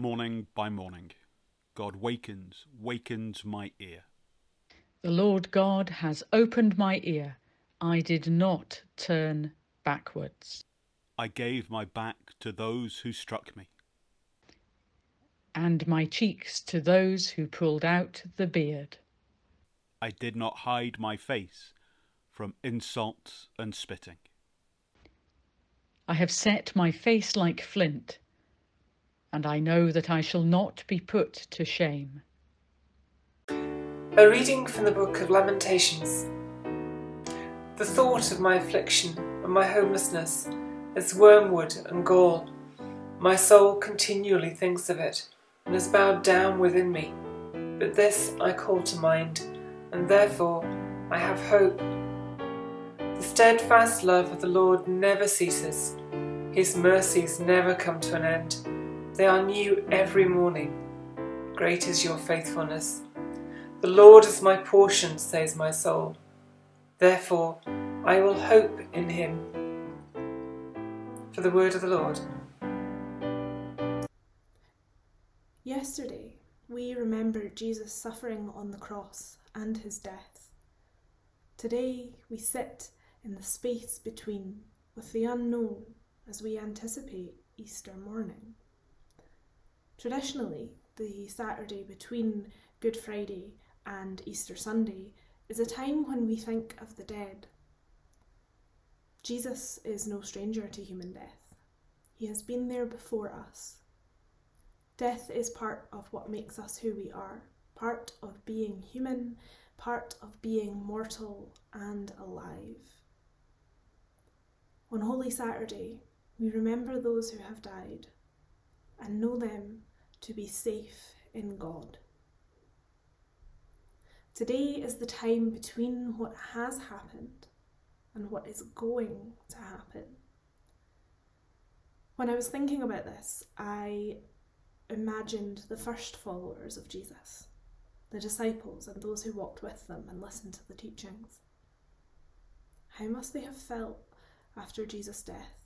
morning by morning. God wakens, wakens my ear. The Lord God has opened my ear. I did not turn backwards. I gave my back to those who struck me. And my cheeks to those who pulled out the beard. I did not hide my face from insults and spitting. I have set my face like flint, and I know that I shall not be put to shame. A reading from the book of Lamentations. The thought of my affliction and my homelessness is wormwood and gall. My soul continually thinks of it and is bowed down within me. But this I call to mind, and therefore I have hope. The steadfast love of the Lord never ceases. His mercies never come to an end. They are new every morning. Great is your faithfulness. The Lord is my portion, says my soul. Therefore, I will hope in him. For the word of the Lord. Yesterday, we remembered Jesus' suffering on the cross and his death. Today, we sit in the space between with the unknown as we anticipate Easter morning. Traditionally, the Saturday between Good Friday and Easter Sunday is a time when we think of the dead. Jesus is no stranger to human death. He has been there before us. Death is part of what makes us who we are, part of being human, part of being mortal and alive. On Holy Saturday, we remember those who have died and know them to be safe in God. Today is the time between what has happened and what is going to happen. When I was thinking about this, I imagined the first followers of Jesus, the disciples and those who walked with them and listened to the teachings. How must they have felt after Jesus' death?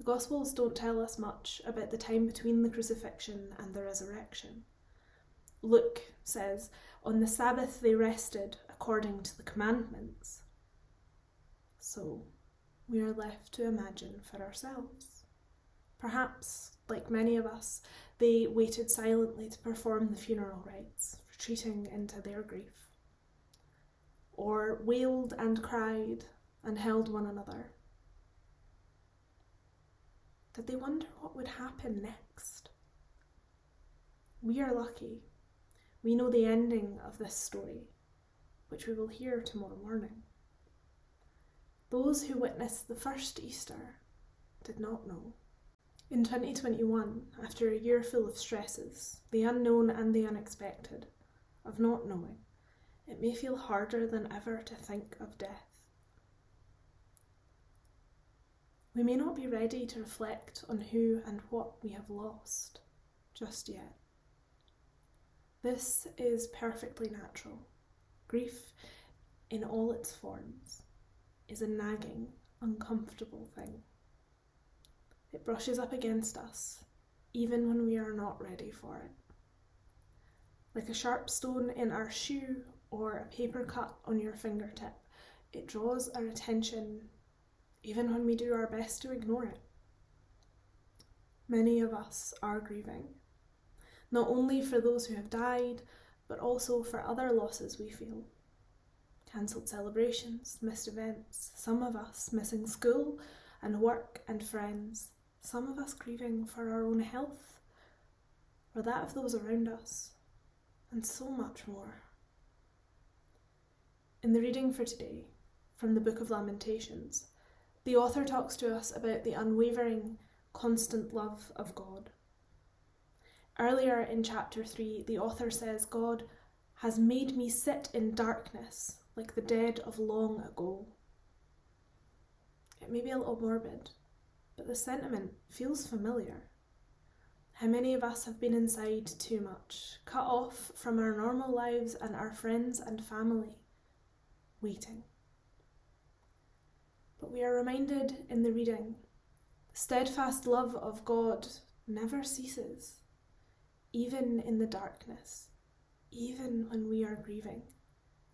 The Gospels don't tell us much about the time between the crucifixion and the resurrection. Luke says, On the Sabbath they rested according to the commandments. So we are left to imagine for ourselves. Perhaps, like many of us, they waited silently to perform the funeral rites, retreating into their grief. Or wailed and cried and held one another. Did they wonder what would happen next? We are lucky we know the ending of this story, which we will hear tomorrow morning. Those who witnessed the first Easter did not know. In 2021, after a year full of stresses, the unknown and the unexpected, of not knowing, it may feel harder than ever to think of death. We may not be ready to reflect on who and what we have lost just yet. This is perfectly natural. Grief, in all its forms, is a nagging, uncomfortable thing. It brushes up against us, even when we are not ready for it. Like a sharp stone in our shoe or a paper cut on your fingertip, it draws our attention even when we do our best to ignore it. Many of us are grieving not only for those who have died, but also for other losses we feel. Cancelled celebrations, missed events, some of us missing school and work and friends, some of us grieving for our own health or that of those around us, and so much more. In the reading for today, from the Book of Lamentations, the author talks to us about the unwavering, constant love of God. Earlier in chapter 3, the author says, God has made me sit in darkness like the dead of long ago. It may be a little morbid, but the sentiment feels familiar. How many of us have been inside too much, cut off from our normal lives and our friends and family, waiting? But we are reminded in the reading the steadfast love of God never ceases, even in the darkness, even when we are grieving.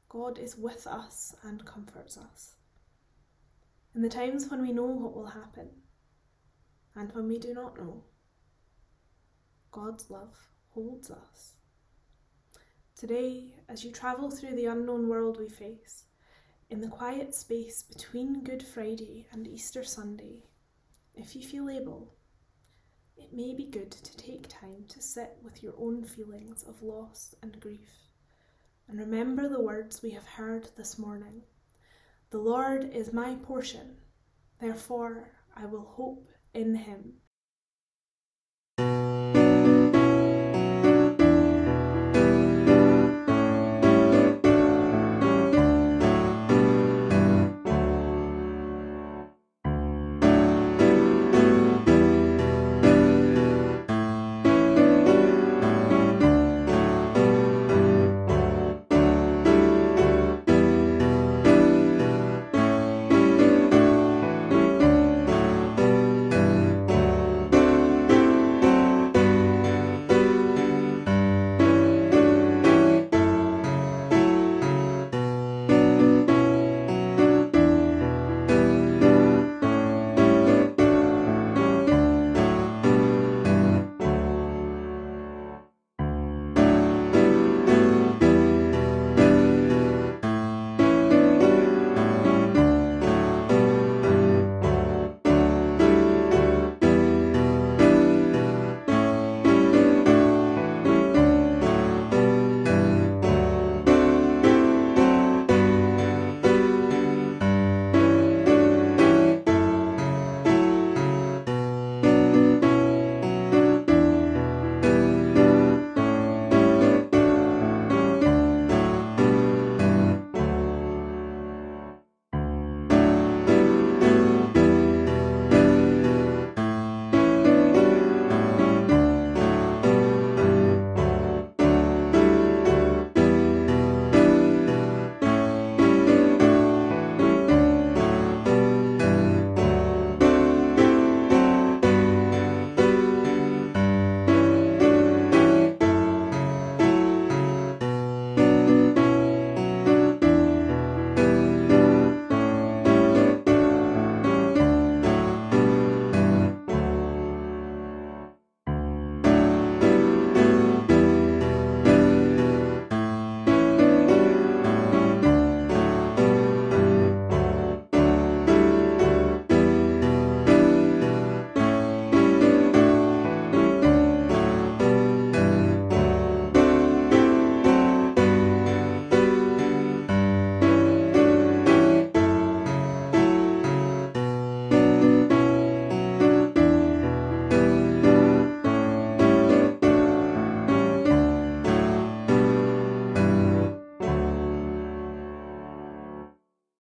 God is with us and comforts us. In the times when we know what will happen and when we do not know, God's love holds us. Today, as you travel through the unknown world we face, in the quiet space between Good Friday and Easter Sunday, if you feel able, it may be good to take time to sit with your own feelings of loss and grief and remember the words we have heard this morning The Lord is my portion, therefore I will hope in him.